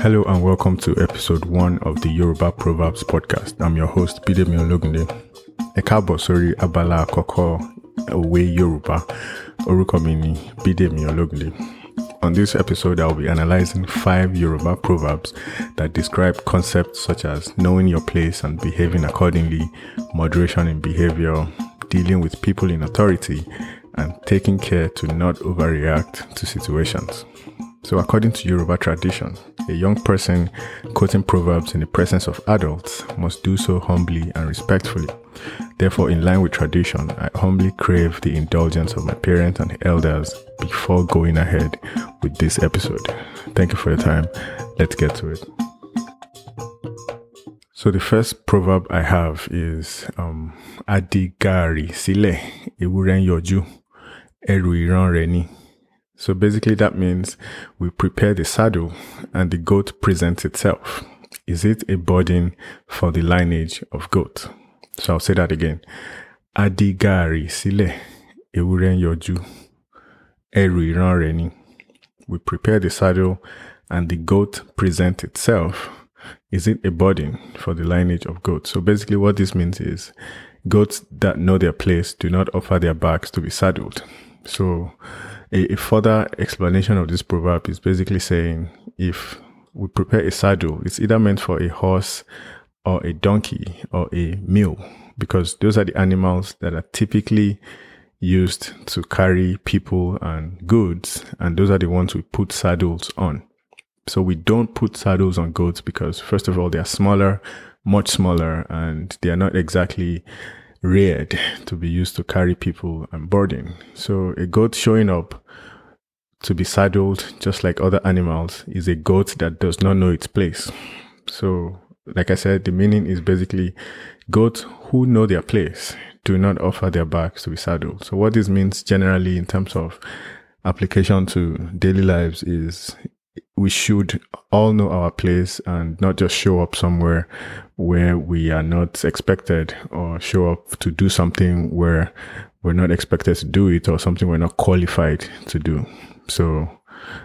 Hello and welcome to episode one of the Yoruba Proverbs podcast. I'm your host, Bidemi Ologunde. Káàbọ̀ sórí abala àkọ́kọ́ òwe Yorùbá. Orúkọ mi ni Bidemi Ologunde. On this episode, I'll be analyzing five Yoruba proverbs that describe concepts such as knowing your place and behaving accordingly, moderation in behavior, dealing with people in authority, and taking care to not overreact to situations. So, according to Yoruba tradition, a young person quoting proverbs in the presence of adults must do so humbly and respectfully. Therefore, in line with tradition, I humbly crave the indulgence of my parents and elders before going ahead with this episode. Thank you for your time. Let's get to it. So the first proverb I have is um, Adigari sile ewúrẹ́ yoju ẹrù ìran rẹ̀ ni. So basically that means we prepare the saddle and the goat presents itself. Is it a burden for the lineage of goat? So I'll say that again. Adigari sile ewúrẹ́ yoju ẹrù ìran rẹ̀ ni. We prepare the saddle and the goat presents itself. Is it a burden for the lineage of goats? So basically what this means is goats that know their place do not offer their backs to be saddled. So a, a further explanation of this proverb is basically saying if we prepare a saddle, it's either meant for a horse or a donkey or a mule, because those are the animals that are typically used to carry people and goods, and those are the ones we put saddles on. So we don't put saddles on goats because, first of all, they are smaller, much smaller, and they are not exactly reared to be used to carry people and burden. So a goat showing up to be saddled just like other animals is a goat that does not know its place. So, like I said, the meaning is basically goats who know their place do not offer their backs to be saddled. So, what this means generally in terms of application to daily lives is we should all know our place and not just show up somewhere where we are not expected or show up to do something where we're not expected to do it or something we're not qualified to do. So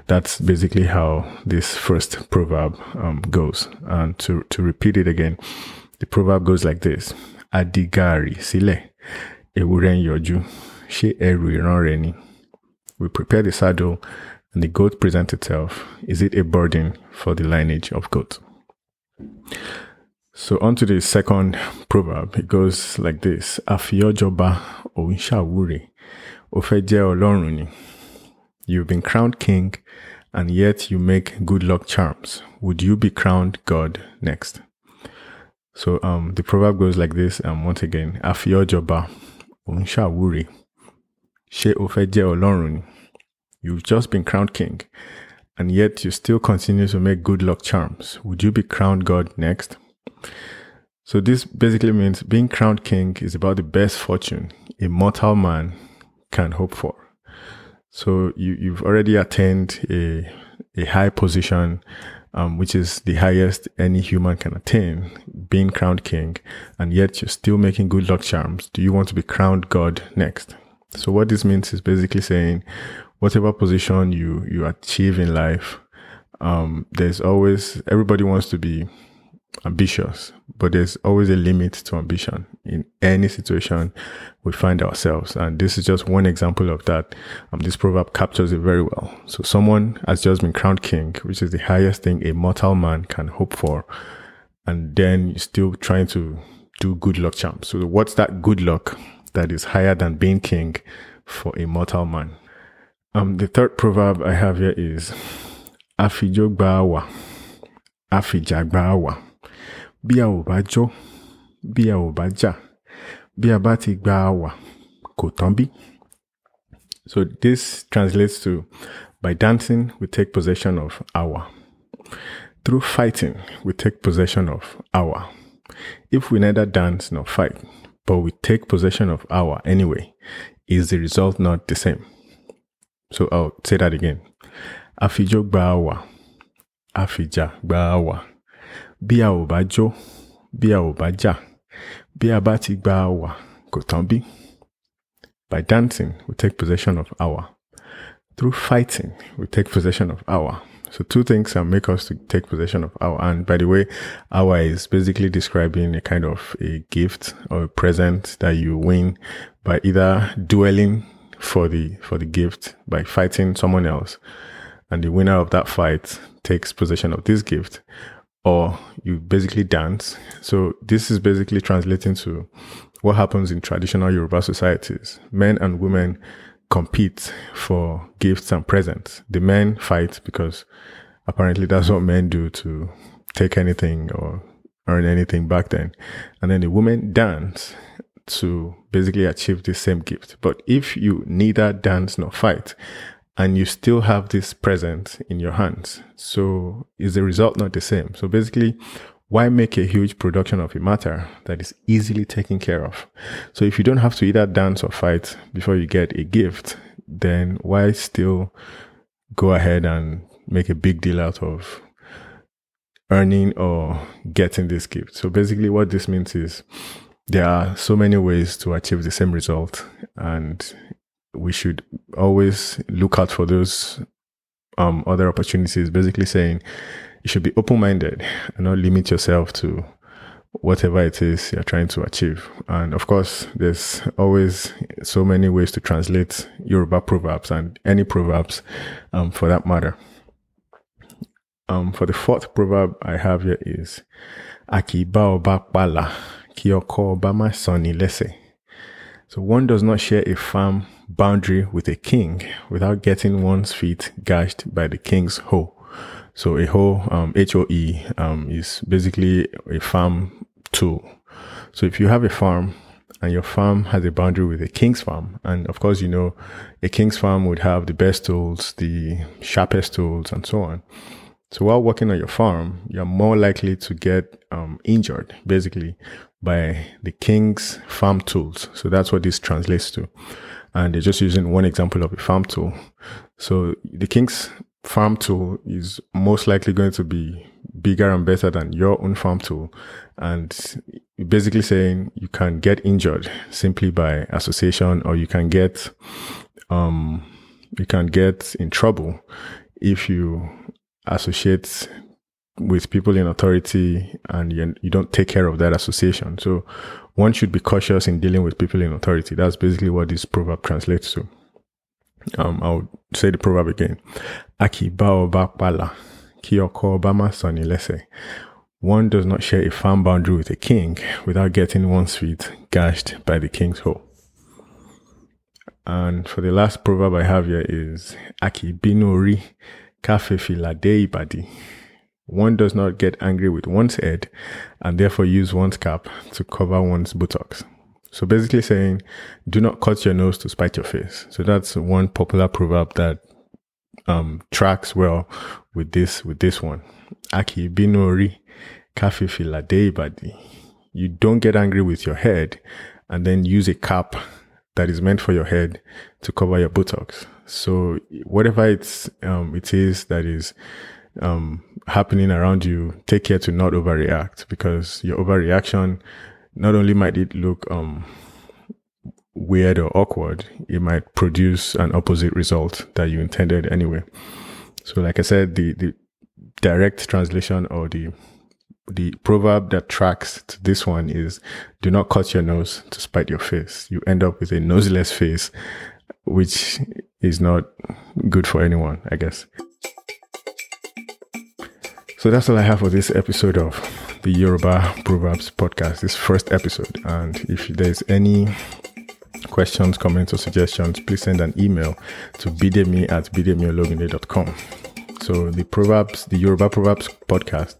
that's basically how this first proverb um, goes. And to, to repeat it again, the proverb goes like this. Adigari sile ewúrẹ́ yoju she rẹ̀ ni. We prepare the saddle and the goat presents itself. Is it a burden for the lineage of goat? So on to the second proverb. It goes like this. Ó fẹ́ jẹ́ Ọlọ́run. You've been crowned king and yet you make good luck charms. Would you be crowned God next? So um the proverb goes like this um once again. Àfiyọ́jọba òun ṣàwúre. Ṣé ó You've just been crowned king and yet you still continue to make good luck charms. Would you be crowned God next? So this basically means being crowned king is about the best fortune a mortal man can hope for. So you, you've already attained a, a high position, um, which is the highest any human can attain, being crowned king, and yet you're still making good luck charms. Do you want to be crowned God next? So what this means is basically saying, whatever position you you achieve in life, um, there's always everybody wants to be ambitious, but there's always a limit to ambition in any situation we find ourselves. And this is just one example of that. Um, this proverb captures it very well. So someone has just been crowned king, which is the highest thing a mortal man can hope for. And then you're still trying to do good luck charms. So what's that good luck that is higher than being king for a mortal man? Um, the third proverb I have here is Afijogbawa. Afijagbawa. bí a ò bá jọ́ bí a ò bá jà bí. So this translates to by dancing we take possession of our. Through fighting we take possession of our. If we neither dance nor fight, but we take possession of our anyway, is the result not the same? So I'll say that again. Àfijọ́ gba àfìjà gba àwà. bí a ò bá jó bí. By dancing, we take possession of our. Through fighting, we take possession of our. So two things can make us to take possession of our. And by the way, our is basically describing a kind of a gift or a present that you win by either dueling for the for the gift by fighting someone else, and the winner of that fight takes possession of this gift, or you basically dance. So this is basically translating to what happens in traditional Yoruba societies. Men and women compete for gifts and presents. The men fight because apparently that's what men do to take anything or earn anything back then. And then the women dance to basically achieve the same gift. But if you neither dance nor fight, and you still have this present in your hands. So is the result not the same? So basically, why make a huge production of a matter that is easily taken care of? So if you don't have to either dance or fight before you get a gift, then why still go ahead and make a big deal out of earning or getting this gift? So basically what this means is there are so many ways to achieve the same result and we should always look out for those um, other opportunities, basically saying you should be open minded and not limit yourself to whatever it is you're trying to achieve. And of course, there's always so many ways to translate Yoruba proverbs and any proverbs um, for that matter. Um, for the fourth proverb I have here is Akiba oba ki oko oba ma soni lese. So one does not share a farm boundary with a king without getting one's feet gashed by the king's hoe. So a hoe, um, H-O-E, um, is basically a farm tool. So if you have a farm and your farm has a boundary with a king's farm, and of course, you know, a king's farm would have the best tools, the sharpest tools, and so on. So while working on your farm, you're more likely to get um, injured, basically, by the king's farm tools. So that's what this translates to. And they're just using one example of a farm tool. So the king's farm tool is most likely going to be bigger and better than your own farm tool. And basically saying you can get injured simply by association or you can get, um, you can get in trouble if you associate with people in authority and you, you don't take care of that association. So one should be cautious in dealing with people in authority. That's basically what this proverb translates to. Um, I'll say the proverb again. Aki bao pala, kiyoko obama soni lese. One does not share a firm boundary with a king without getting one's feet gashed by the king's hoe. And for the last proverb I have here is Aki binori kafe filade ibadi. One does not get angry with one's head and therefore use one's cap to cover one's buttocks. So basically saying, do not cut your nose to spite your face. So that's one popular proverb that um, tracks well with this with this one. Aki binori kafi badi. You don't get angry with your head and then use a cap that is meant for your head to cover your buttocks. So whatever it's um, it is that is um, happening around you, take care to not overreact because your overreaction not only might it look um, weird or awkward, it might produce an opposite result that you intended anyway. So, like I said, the the direct translation or the the proverb that tracks to this one is do not cut your nose to spite your face. You end up with a noseless face, which is not good for anyone, I guess. So that's all I have for this episode of the Yoruba Proverbs podcast, this first episode. And if there's any questions, comments, or suggestions, please send an email to bidemi at bidemiologunde.com. So the Proverbs, the Yoruba Proverbs podcast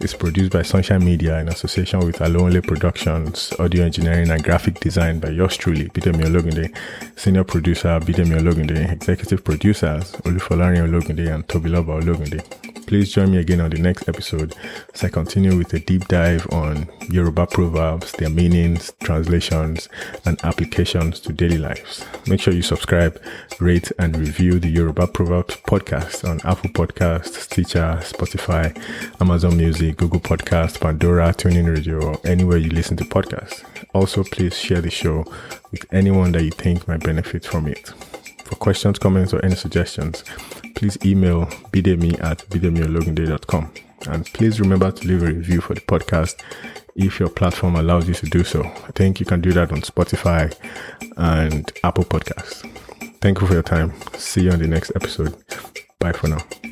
is produced by Sunshine Media in association with Alonle Productions, audio engineering and graphic design by yours truly, Bidemi Ologunde, senior producer Bidemi Ologunde, executive producers Olufolari Ologunde and Tobiloba Ologunde. Please join me again on the next episode as I continue with a deep dive on Yoruba proverbs, their meanings, translations, and applications to daily lives. Make sure you subscribe, rate, and review the Yoruba Proverbs podcast on Apple Podcasts, Stitcher, Spotify, Amazon Music, Google Podcast, Pandora, TuneIn Radio, or anywhere you listen to podcasts. Also, please share the show with anyone that you think might benefit from it. For questions, comments, or any suggestions, please email bidemi at bidemiologunde.com. And please remember to leave a review for the podcast if your platform allows you to do so. I think you can do that on Spotify and Apple Podcasts. Thank you for your time. See you on the next episode. Bye for now.